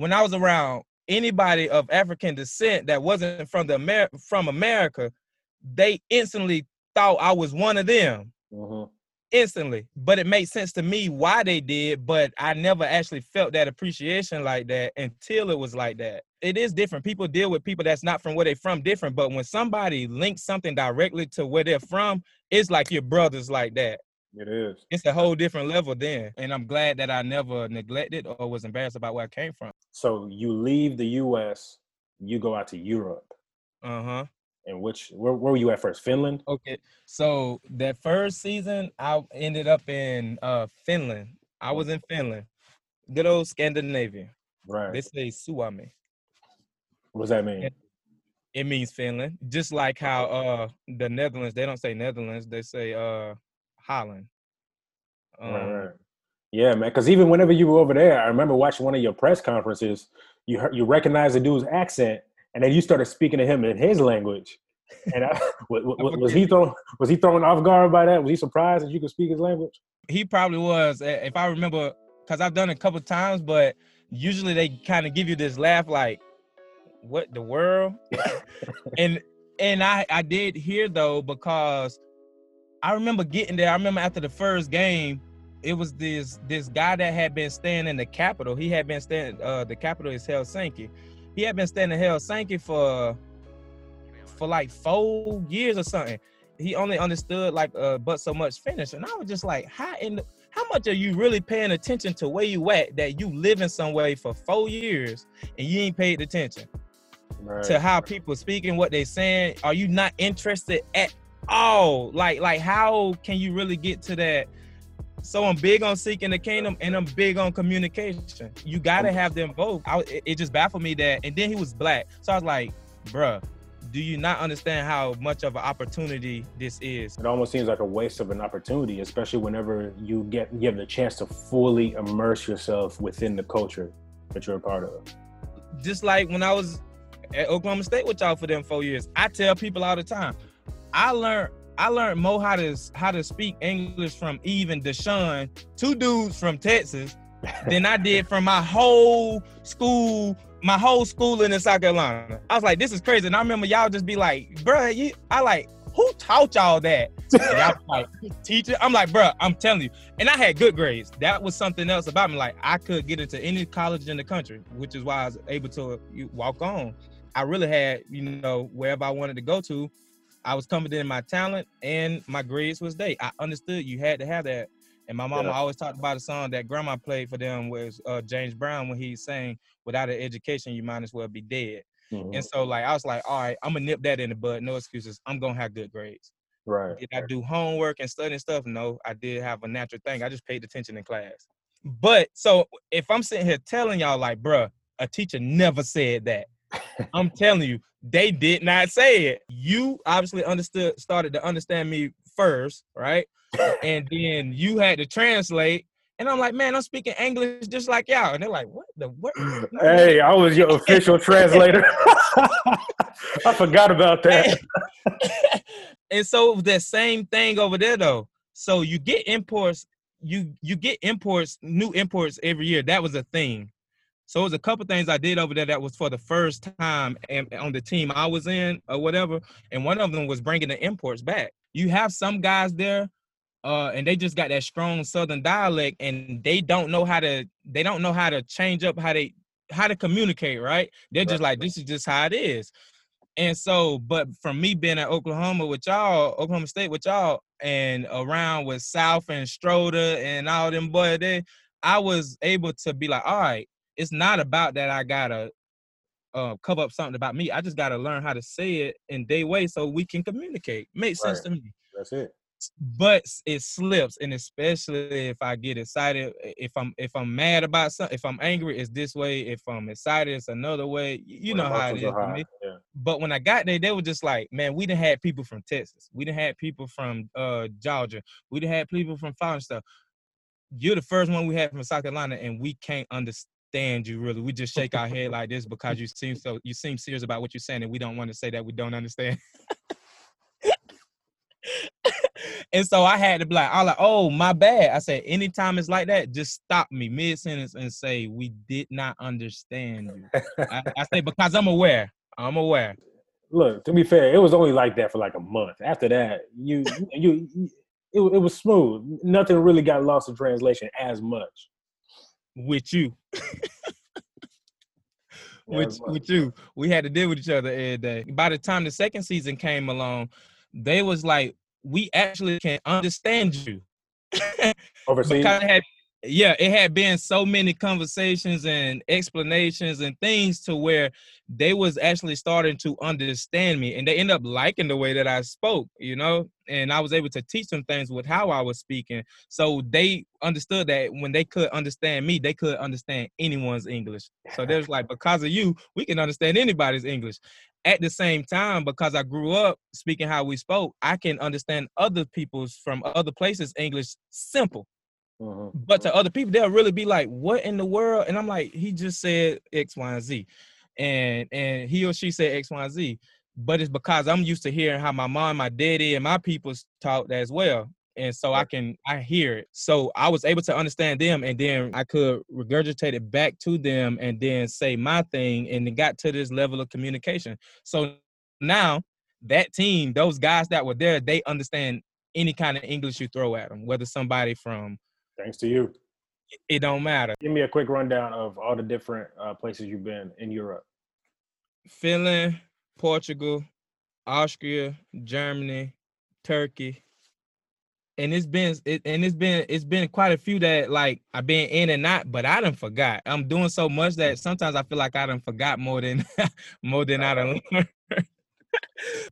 when I was around anybody of African descent that wasn't from the Amer- from America, they instantly thought I was one of them. hmm Instantly. But it made sense to me why they did, but I never actually felt that appreciation like that until it was like that. It is different. People deal with people that's not from where they're from different, but when somebody links something directly to where they're from, it's like your brothers like that. It is. It's a whole different level then. And I'm glad that I never neglected or was embarrassed about where I came from. So you leave the U.S., you go out to Europe, Uh-huh. and which where, where were you at first? Finland. Okay. So that first season, I ended up in uh Finland. I was in Finland. Good old Scandinavia. Right. They say Suomi. what does that mean? It means Finland. Just like how uh the Netherlands, they don't say Netherlands, they say uh Holland. Um, right, right. Yeah, man. Because even whenever you were over there, I remember watching one of your press conferences. You heard, you recognized the dude's accent, and then you started speaking to him in his language. And I, was, was, was he thrown was he thrown off guard by that? Was he surprised that you could speak his language? he probably was if i remember because i've done it a couple times but usually they kind of give you this laugh like what the world and and i i did hear though because i remember getting there i remember after the first game it was this this guy that had been staying in the capital he had been staying uh the capital is helsinki he had been staying in helsinki for for like four years or something he only understood like uh but so much Finnish, and I was just like, how in the, how much are you really paying attention to where you at that you living somewhere for four years and you ain't paid attention Right. to how people speaking what they saying? Are you not interested at all? Like like how can you really get to that? So I'm big on seeking the kingdom and I'm big on communication. You gotta have them both. I, it, it just baffled me that, and then he was black, so I was like, bruh, do you not understand how much of an opportunity this is? It almost seems like a waste of an opportunity, especially whenever you get you have the chance to fully immerse yourself within the culture that you're a part of. Just like when I was at Oklahoma State with y'all for them four years, I tell people all the time, I learned I learned more how to how to speak English from Eve and Deshaun, two dudes from Texas, than I did from my whole school, my whole schooling in South Carolina. I was like, this is crazy. And I remember y'all just be like, bruh, you I like, who taught y'all that? And y'all like, teacher. I'm like, bruh, I'm telling you. And I had good grades. That was something else about me. Like I could get into any college in the country, which is why I was able to walk on. I really had, you know, wherever I wanted to go to, I was confident in my talent and my grades was they. I understood you had to have that. And my mama Yeah. always talked about a song that grandma played for them was uh, James Brown when he sang, "Without an education, you might as well be dead." Mhm. And so, like, I was like, "All right, I'm gonna nip that in the bud. No excuses. I'm gonna have good grades." Right. Did I do homework and study and stuff? No, I did have a natural thing. I just paid attention in class. But so if I'm sitting here telling y'all, like, bruh, a teacher never said that. I'm telling you, they did not say it. You obviously understood, started to understand me first, right? And then you had to translate. And I'm like, man, I'm speaking English just like y'all. And they're like, what the what? Hey, I was your official translator. I forgot about that. and so the same thing over there though. So you get imports, you you get imports, new imports every year. That was a thing. So it was a couple things I did over there that was for the first time and on the team I was in or whatever. And one of them was bringing the imports back. You have some guys there, uh, and they just got that strong Southern dialect, and they don't know how to they don't know how to change up how they how to communicate. Right? They're just like this is just how it is. And so, but from me being at Oklahoma with y'all, Oklahoma State with y'all, and around with South and Stroder and all them boy, I was able to be like, all right, it's not about that I gotta uh, cover up something about me. I just gotta learn how to say it in day way so we can communicate. Makes sense to me. That's it. But it slips, and especially if I get excited, if I'm if I'm mad about something, if I'm angry, it's this way. If I'm excited, it's another way. You When know how it is for me Yeah. but when I got there, they were just like, man, we done had people from Texas. We done had people from uh Georgia. We done had people from foreign stuff. You're the first one we had from South Carolina, and we can't understand you really. We just shake our head like this because you seem so you seem serious about what you're saying, and we don't want to say that we don't understand. and so I had to be like, I like, oh my bad. I said, anytime it's like that, just stop me mid sentence and say, we did not understand you. I, I say because I'm aware. I'm aware. Look, to be fair, it was only like that for like a month. After that, you you, you it, it was smooth. Nothing really got lost in translation as much. With you. with, with you. We had to deal with each other every day. By the time the second season came along, they was like, we actually can understand you. Overseas. because it had, yeah, it had been so many conversations and explanations and things to where they was actually starting to understand me and they end up liking the way that I spoke, you know, and I was able to teach them things with how I was speaking. So they understood that when they could understand me, they could understand anyone's English. So there's like, because of you, we can understand anybody's English. At the same time, because I grew up speaking how we spoke, I can understand other people's from other places English simple. Mhm. But to other people, they'll really be like, "What in the world?" And I'm like, "He just said X, Y, and Z," and and he or she said X, Y, and Z. But it's because I'm used to hearing how my mom, my daddy, and my people's talked as well, and so I can I hear it. So I was able to understand them, and then I could regurgitate it back to them, and then say my thing, and it got to this level of communication. So now that team, those guys that were there, they understand any kind of English you throw at them, whether somebody from Thanks to you. it don't matter. Give me a quick rundown of all the different uh, places you've been in Europe. Finland, Portugal, Austria, Germany, Turkey. And it's been it, and it's been it's been quite a few that like I've been in and out, but I done forgot. I'm doing so much that sometimes I feel like I done forgot more than more than I done learned.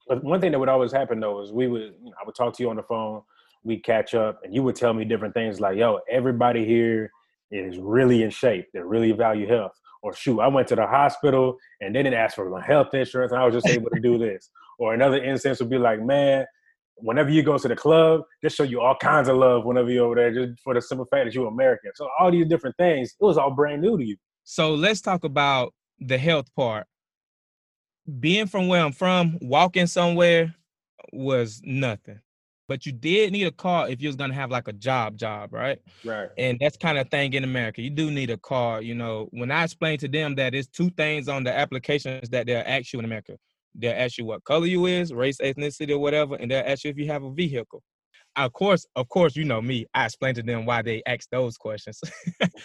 But one thing that would always happen though is we would, you know, I would talk to you on the phone, we'd catch up, and you would tell me different things like, "Yo, everybody here is really in shape. They really value health." Or shoot, I went to the hospital and they didn't ask for my health insurance, and I was just able to do this. Or another instance would be like, "Man, whenever you go to the club, they show you all kinds of love whenever you're over there, just for the simple fact that you're American." So all these different things, it was all brand new to you. So let's talk about the health part. Being from where I'm from, walking somewhere was nothing. But you did need a car if you was gonna have like a job job, right? Right. And that's kind of thing in America. You do need a car. You know, when I explain to them that it's two things on the applications that they'll ask you in America. They'll ask you what color you is, race, ethnicity, or whatever, and they'll ask you if you have a vehicle. Of course, of course, you know me. I explain to them why they ask those questions.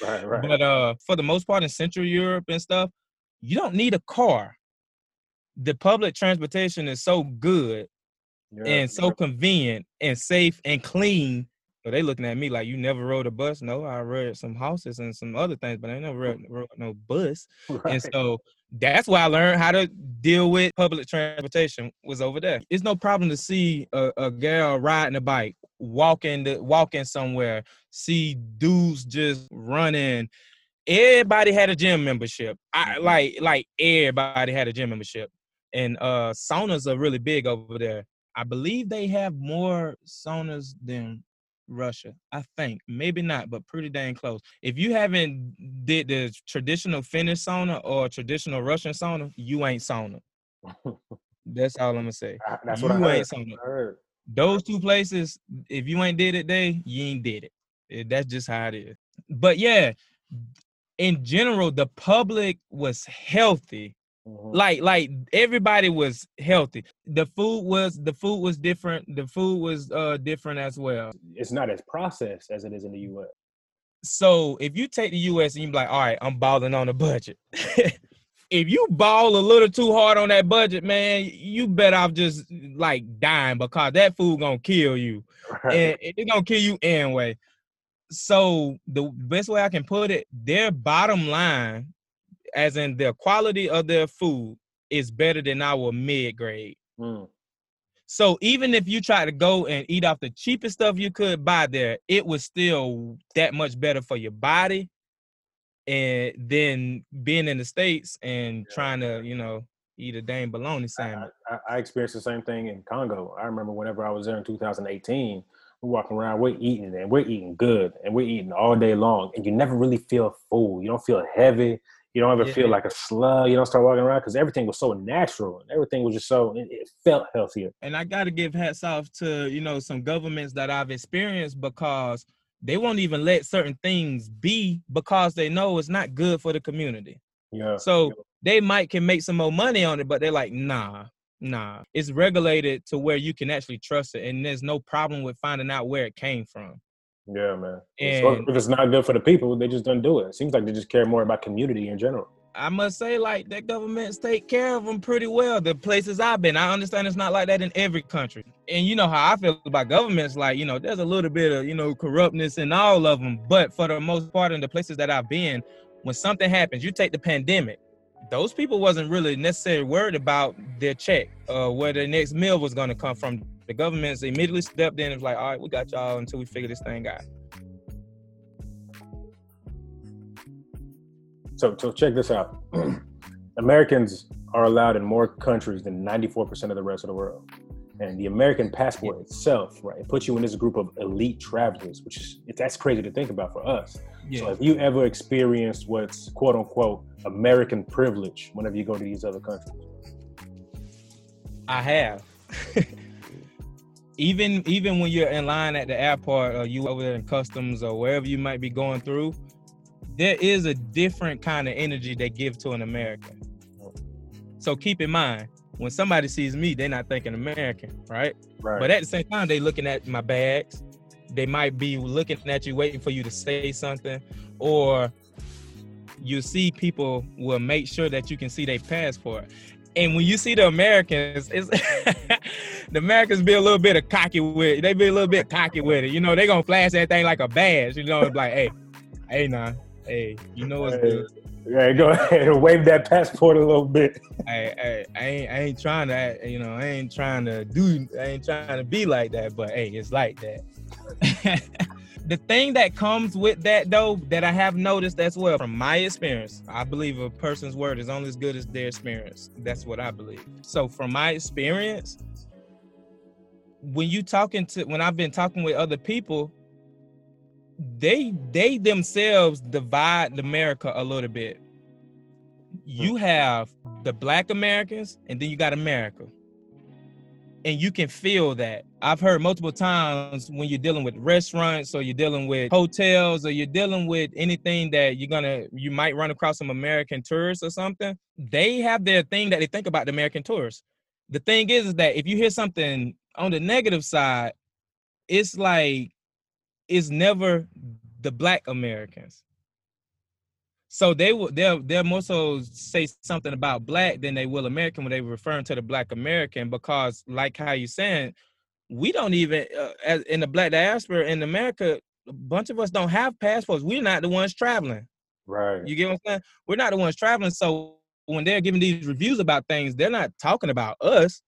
Right. Right. But uh, for the most part in Central Europe and stuff, you don't need a car. The public transportation is so good Yeah, and so convenient and safe and clean. So they looking at me like you never rode a bus. No, I rode some houses and some other things, but I never rode, rode no bus. Right. And so that's why I learned how to deal with public transportation was over there. It's no problem to see a, a girl riding a bike, walking the walking somewhere, see dudes just running. Everybody had a gym membership. I Mhm. like like everybody had a gym membership. And uh saunas are really big over there. I believe they have more saunas than Russia. I think maybe not, but pretty dang close. If you haven't did the traditional Finnish sauna or traditional Russian sauna, you ain't sauna. That's all I'm gonna say. I- That's you what I heard. ain't sauna. I heard. Those two places, if you ain't did it they you ain't did it. Eh, That's just how it is. But yeah, in general, the public was healthy Mhm. like like everybody was healthy the food was the food was different the food was uh different as well It's not as processed as it is in the U.S. so if you take the us and you be like all right i'm balling on a budget if you ball a little too hard on that budget man you better off just like dying because that food gonna kill you Right. and it's gonna kill you anyway. So the best way I can put it, their bottom line, as in the quality of their food, is better than our mid grade. Mm. So even if you try to go and eat off the cheapest stuff you could buy there, it was still that much better for your body, and then being in the states and Yeah. trying to, you know, eat a dang bologna I, sandwich. I, I experienced the same thing in Congo. I remember whenever I was there in 2018, we're walking around, we're eating and we're eating good and we're eating all day long, and you never really feel full. You don't feel heavy. You don't ever Yeah. feel like a slug. You don't start walking around because everything was so natural and everything was just so it, it felt healthier. and I got to give hats off to you know some governments that I've experienced because they won't even let certain things be because they know it's not good for the community. Yeah. So they might can make some more money on it, but they're like, nah, nah. It's regulated to where you can actually trust it, and there's no problem with finding out where it came from. Yeah, man. So if it's not good for the people, they just don't do it. It seems like they just care more about community in general. I must say, like that governments take care of them pretty well. The places I've been, I understand it's not like that in every country. And you know how I feel about governments, like you know, there's a little bit of you know corruptness in all of them. But for the most part, in the places that I've been, when something happens, you take the pandemic. Those people wasn't really necessarily worried about their check, uh, where their next meal was going to come from. The governments immediately stepped in and was like, "All right, we got y'all until we figure this thing out." So, so check this out. Americans are allowed in more countries than 94% of the rest of the world. And the American passport itself, right, it puts you in this group of elite travelers, which is that's crazy to think about for us. So Yeah, have you ever experienced what's quote unquote American privilege whenever you go to these other countries? I have. even even when you're in line at the airport or you over there in customs or wherever you might be going through, there is a different kind of energy they give to an American. So keep in mind, when somebody sees me, they're not thinking American, right? Right. But at the same time, they looking at my bags. They might be looking at you, waiting for you to say something, or you see people will make sure that you can see their passport. And when you see the Americans, it's the Americans be a little bit of cocky with it. They be a little bit cocky with it. You know, they gonna flash that thing like a badge. You know, it's like, hey, hey, nah, hey, you know what's good. yeah, go ahead and wave that passport a little bit. I, I, I ain't I ain't trying to you know I ain't trying to do I ain't trying to be like that but hey it's like that the thing that comes with that though that I have noticed as well from my experience I believe a person's word is only as good as their experience. That's what I believe. So from my experience when you talking to when I've been talking with other people they they themselves divide America a little bit. You hmm. have the black Americans and then you got America. And you can feel that. I've heard multiple times when you're dealing with restaurants or you're dealing with hotels or you're dealing with anything that you're gonna you might run across some American tourists or something. They have their thing that they think about the American tourists. The thing is, is that if you hear something on the negative side, it's like it's never the black Americans. So they will they'll they'll more so say something about black than they will American when they referring to the black American because like how you saying we don't even uh, as in the black diaspora in America a bunch of us don't have passports. We're not the ones traveling. Right. you get what I'm saying? We're not the ones traveling. So when they're giving these reviews about things they're not talking about us.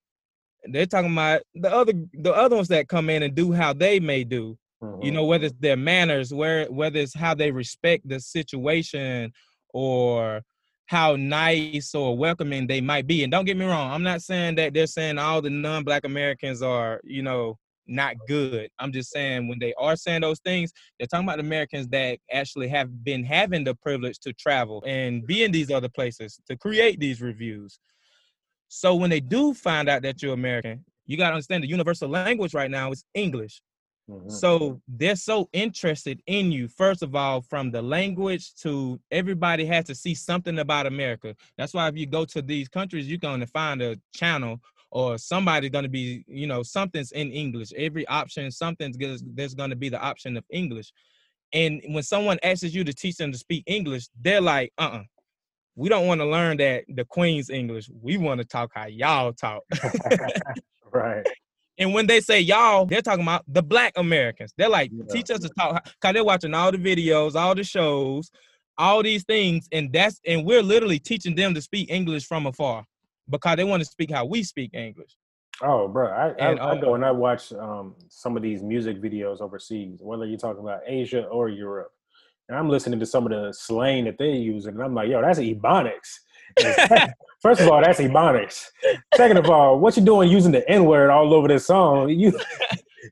They're talking about the other the other ones that come in and do how they may do you Mhm. know whether it's their manners where whether it's how they respect the situation or how nice or welcoming they might be. And don't get me wrong i'm not saying that they're saying all the non-black americans are you know not good. I'm just saying when they are saying those things they're talking about americans that actually have been having the privilege to travel and be in these other places to create these reviews. So when they do find out that you're american you got to understand the universal language right now is english Mhm. so they're so interested in you, first of all, from the language to everybody has to see something about America. That's why if you go to these countries, you're going to find a channel or somebody's going to be, you know, something's in English. Every option, something's there's, there's going to be the option of English. And when someone asks you to teach them to speak English, they're like, uh uh we don't want to learn that the Queen's English. We want to talk how y'all talk. right. And when they say y'all, they're talking about the black Americans. They're like, Yeah. teach us to talk because they're watching all the videos, all the shows, all these things, and that's and we're literally teaching them to speak English from afar because they want to speak how we speak English. Oh, bro, I, And, I, I uh, go and I watch um, some of these music videos overseas, whether you're talking about Asia or Europe, and I'm listening to some of the slang that they use, and I'm like, yo, that's Ebonics. First of all, that's Ebonics. Second of all, what you doing using the N word all over this song? You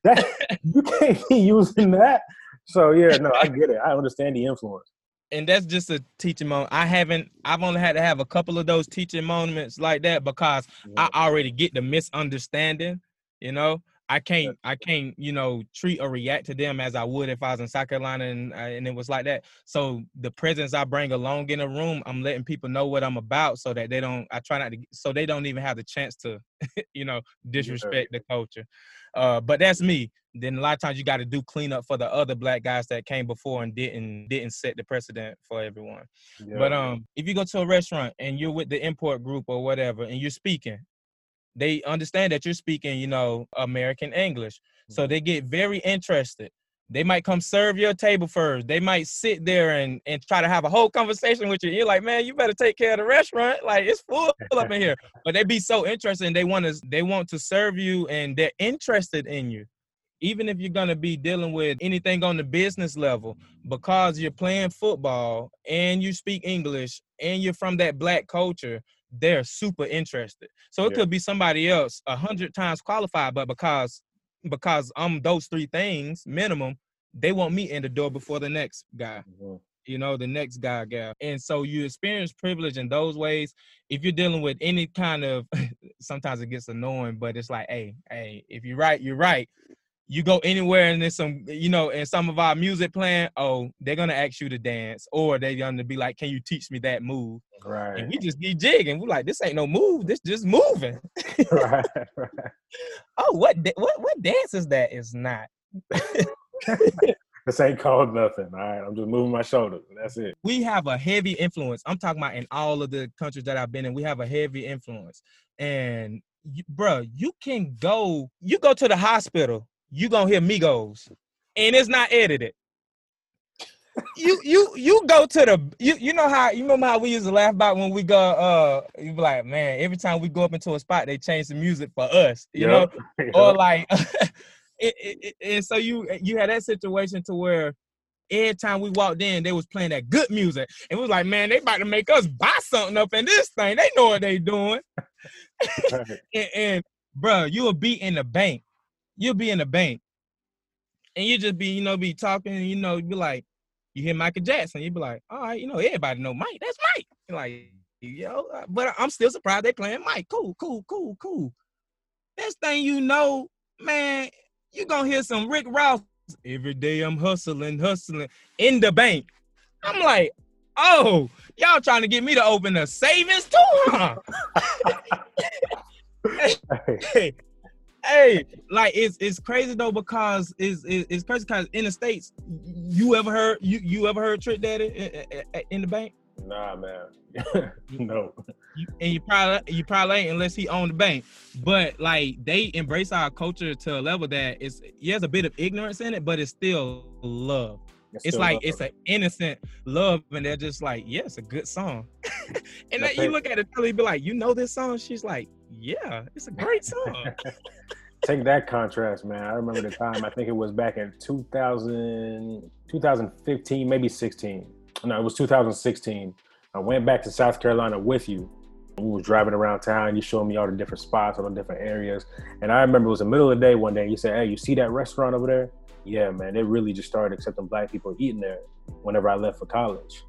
that you can't be using that. So yeah, no, I get it. I understand the influence. and that's just a teaching moment. I haven't. I've only had to have a couple of those teaching moments like that because. I already get the misunderstanding. You know, I can't. I can't. You know, treat or react to them as I would if I was in South Carolina and uh, and it was like that. So the presence I bring along in a room, I'm letting people know what I'm about, so that they don't. I try not to. So they don't even have the chance to, you know, disrespect yeah. the culture. Uh, but that's me. Then a lot of times you got to do cleanup for the other black guys that came before and didn't didn't set the precedent for everyone. Yeah. But um, if you go to a restaurant and you're with the import group or whatever, and you're speaking, they understand that you're speaking, you know, American English, so mm-hmm. they get very interested. They might come serve your table first. They might sit there and, and try to have a whole conversation with you. You're like, man, you better take care of the restaurant. Like it's full up in here. But they be so interested and they want to they want to serve you and they're interested in you. Even if you're gonna be dealing with anything on the business level, because you're playing football and you speak English and you're from that black culture, they're super interested. So it yeah. could be somebody else a hundred times qualified, but because because I'm those three things minimum, they want me in the door before the next guy. Mm-hmm. You know, the next guy, gal. And so you experience privilege in those ways. If you're dealing with any kind of sometimes it gets annoying, but it's like, hey, hey, if you're right, you're right you go anywhere and there's some, you know, in some of our music playing, oh, they're gonna ask you to dance, or they're gonna be like, "Can you teach me that move?" Right. And we just be jigging. We're like, "This ain't no move. This just moving." right, right. Oh, what what what dance is that? It's not. this ain't called nothing. All right, I'm just moving my shoulders. That's it. We have a heavy influence. I'm talking about in all of the countries that I've been in. We have a heavy influence, and you, bro, you can go. You go to the hospital you gonna hear Migos, and it's not edited. you you you go to the you you know how you remember how we used to laugh about when we go uh you be like man every time we go up into a spot they change the music for us you yep. know? Yep. or like it, it, it, and so you you had that situation to where every time we walked in they was playing that good music. And we was like man they about to make us buy something up in this thing. They know what they doing. And, and bro you will be in the bank you'll be in the bank and you just be, you know, be talking, you know, be like, you hear Michael Jackson, you be like, all right, you know, everybody know Mike. That's Mike. You're like, yo, but I'm still surprised they playing Mike. Cool, cool, cool, cool. Next thing you know, man, you gonna hear some Rick Ross. Every day I'm hustling, hustling in the bank. I'm like, oh, y'all trying to get me to open a savings too, huh? hey, hey, like it's it's crazy though because it's it's, crazy because in the states, you ever heard you you ever heard Trick Daddy in, in the bank? Nah, man, no. You, and you probably you probably ain't unless he owned the bank. But like they embrace our culture to a level that it's there's a bit of ignorance in it, but it's still love. It's, it's like love. it's an innocent love, and they're just like, yeah, it's a good song. and then you look at it, and be like, you know this song? She's like, yeah, it's a great song. Take that contrast, man. I remember the time, I think it was back in 2000, 2015, maybe 16. No, it was 2016. I went back to South Carolina with you. We was driving around town. You showed me all the different spots, all the different areas. And I remember it was the middle of the day one day. You said, Hey, you see that restaurant over there? Yeah, man. They really just started accepting black people eating there whenever I left for college.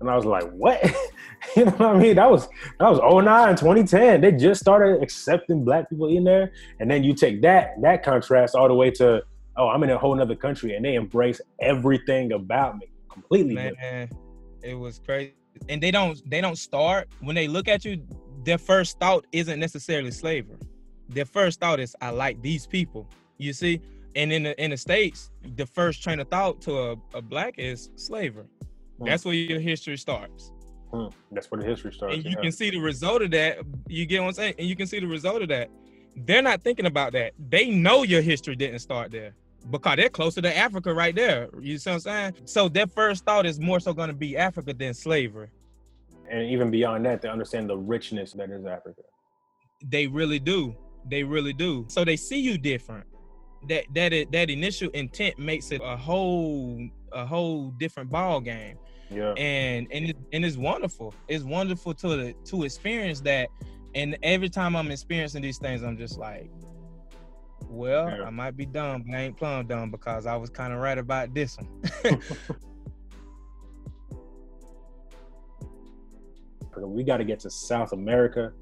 And I was like, what? you know what I mean? That was that was 09, 2010. They just started accepting black people in there. And then you take that, that contrast all the way to, oh, I'm in a whole nother country and they embrace everything about me completely. Man, different. it was crazy. And they don't they don't start when they look at you, their first thought isn't necessarily slavery. Their first thought is, I like these people. You see? And in the in the States, the first train of thought to a, a black is slavery. Hmm. That's where your history starts. Hmm. That's where the history starts. And you yeah. can see the result of that. You get what I'm saying? And you can see the result of that. They're not thinking about that. They know your history didn't start there because they're closer to Africa right there. You see what I'm saying? So their first thought is more so going to be Africa than slavery. And even beyond that, they understand the richness that is Africa. They really do. They really do. So they see you different. That that that initial intent makes it a whole a whole different ball game. Yeah. And and it, and it's wonderful. It's wonderful to to experience that. And every time I'm experiencing these things, I'm just like, well, yeah. I might be dumb, but I ain't plumb dumb because I was kind of right about this one. We got to get to South America.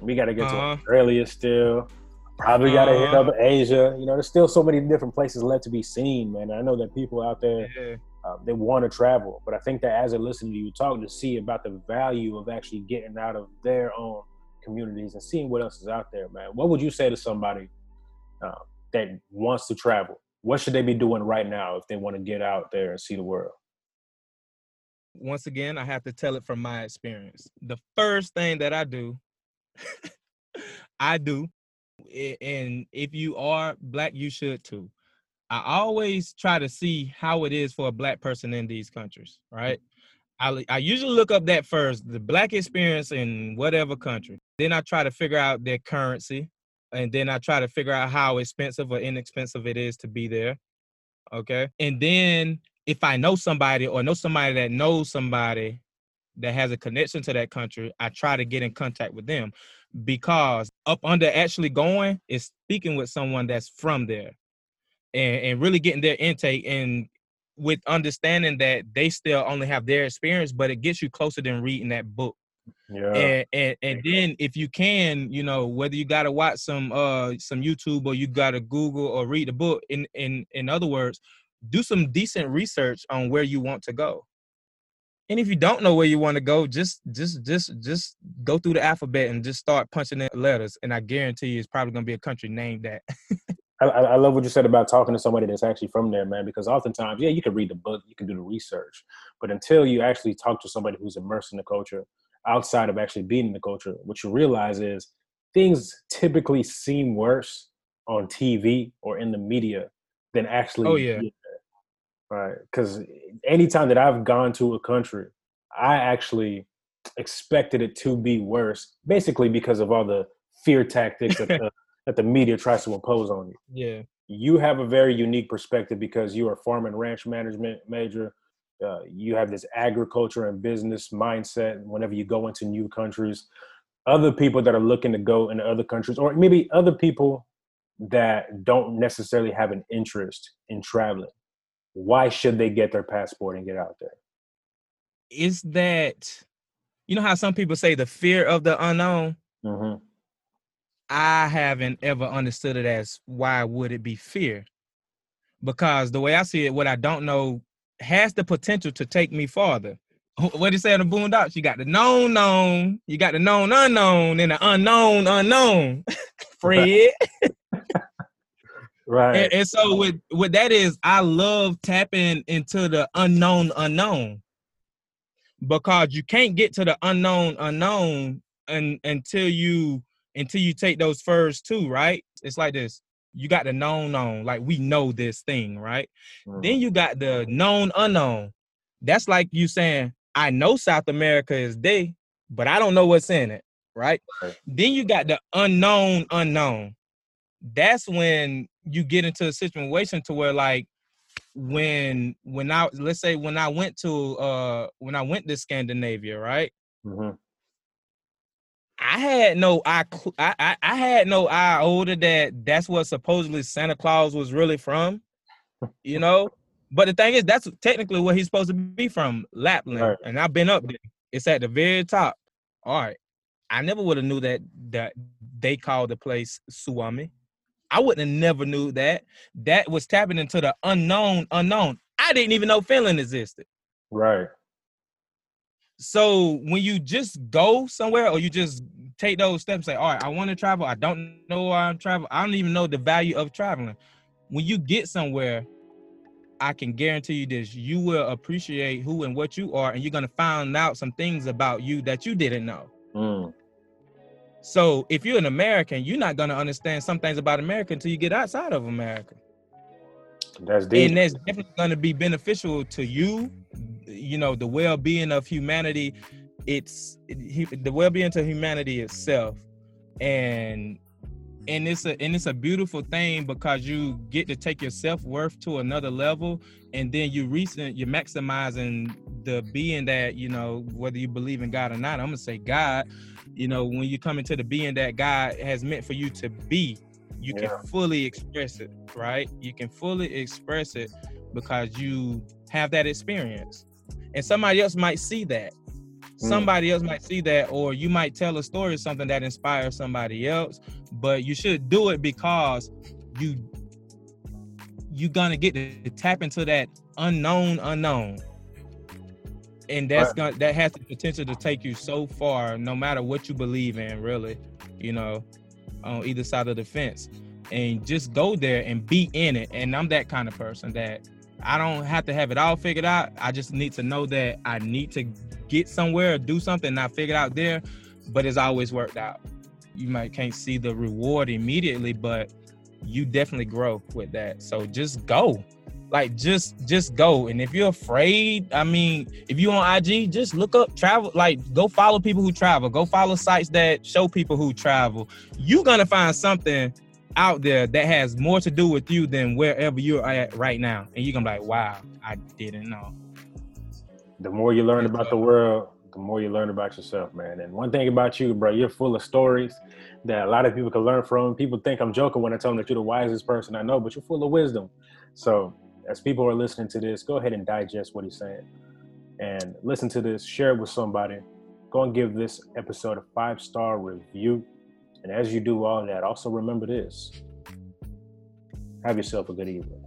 We got to get uh-huh. to Australia still. Probably got to uh-huh. hit up Asia. You know, there's still so many different places left to be seen, man. I know that people out there yeah. Uh, they want to travel, but I think that as a listener to you talk to see about the value of actually getting out of their own communities and seeing what else is out there, man. What would you say to somebody uh, that wants to travel? What should they be doing right now if they want to get out there and see the world? Once again, I have to tell it from my experience. The first thing that I do, I do, and if you are black, you should too. I always try to see how it is for a black person in these countries, right? I, I usually look up that first, the black experience in whatever country. Then I try to figure out their currency, and then I try to figure out how expensive or inexpensive it is to be there. Okay. And then if I know somebody or know somebody that knows somebody that has a connection to that country, I try to get in contact with them because up under actually going is speaking with someone that's from there and, and really getting their intake and with understanding that they still only have their experience, but it gets you closer than reading that book. Yeah. And, and and then if you can, you know, whether you gotta watch some uh some YouTube or you gotta Google or read a book, in in in other words, do some decent research on where you want to go. And if you don't know where you want to go, just just just just go through the alphabet and just start punching in letters. And I guarantee you, it's probably gonna be a country named that. I, I, love what you said about talking to somebody that's actually from there, man. Because oftentimes, yeah, you can read the book, you can do the research, but until you actually talk to somebody who's immersed in the culture, outside of actually being in the culture, what you realize is things typically seem worse on TV or in the media than actually. Oh yeah. Right, because anytime that I've gone to a country, I actually expected it to be worse, basically because of all the fear tactics that the, that the media tries to impose on you. Yeah, you have a very unique perspective because you are a farm and ranch management major. Uh, you have this agriculture and business mindset whenever you go into new countries other people that are looking to go into other countries or maybe other people that don't necessarily have an interest in traveling why should they get their passport and get out there is that you know how some people say the fear of the unknown mm-hmm. I haven't ever understood it as why would it be fear because the way i see it what i don't know has the potential to take me farther. What do you say on the Boondocks? You got the known known, you got the known unknown, and the unknown unknown. Fred. right. And, and, so with what that is, I love tapping into the unknown unknown because you can't get to the unknown unknown and until you until you take those first two. Right? It's like this you got the known known, like we know this thing, right? Mm-hmm. Then you got the known unknown. That's like you saying, I know South America is day, but I don't know what's in it, right? right? Then you got the unknown unknown. That's when you get into a situation to where like when when I let's say when I went to uh when I went to Scandinavia, right? Mm-hmm. I had no I, I I had no iota that that's what supposedly Santa Claus was really from, you know. But the thing is, that's technically where he's supposed to be from, Lapland, right. and I've been up there. It's at the very top. All right, I never would have knew that that they called the place Suomi. I wouldn't have never knew that. That was tapping into the unknown, unknown. I didn't even know Finland existed. Right. So when you just go somewhere or you just take those steps, say, all right, I want to travel. I don't know why I'm traveling. I don't even know the value of traveling. When you get somewhere, I can guarantee you this: you will appreciate who and what you are, and you're gonna find out some things about you that you didn't know. Mm. So if you're an American, you're not gonna understand some things about America until you get outside of America. That's deep. And that's definitely gonna be beneficial to you, you know the well-being of humanity it's the well-being to humanity itself. And and it's a and it's a beautiful thing because you get to take your self-worth to another level and then you recent you're maximizing the being that you know whether you believe in god or not. I'm gonna say god you know when you come into the being that god has meant for you to be you yeah. can fully express it right? You can fully express it because you have that experience and somebody else might see that hmm. somebody else might see that, or you might tell a story or something that inspires somebody else. But you should do it because you you're gonna get to tap into that unknown unknown and that's right. gonna that has the potential to take you so far no matter what you believe in really you know on either side of the fence and just go there and be in it and i'm that kind of person that i don't have to have it all figured out. I just need to know that i need to get somewhere or do something not figured out there but it's always worked out. You might can't see the reward immediately but you definitely grow with that. So just go. Like just just go. And if you're afraid i mean if you on ig just look up travel like go follow people who travel. Go follow sites that show people who travel. You're gonna find something out there that has more to do with you than wherever you're at right now. And you're gonna be like wow i didn't know. The more you learn about the world the more you learn about yourself man. And one thing about you bro you're full of stories that a lot of people can learn from. People think i'm joking when i tell them that you're the wisest person i know but you're full of wisdom. So as people are listening to this, go ahead and digest what he's saying. And listen to this, share it with somebody. Go and give this episode a five star review. And as you do all that, also remember this have yourself a good evening.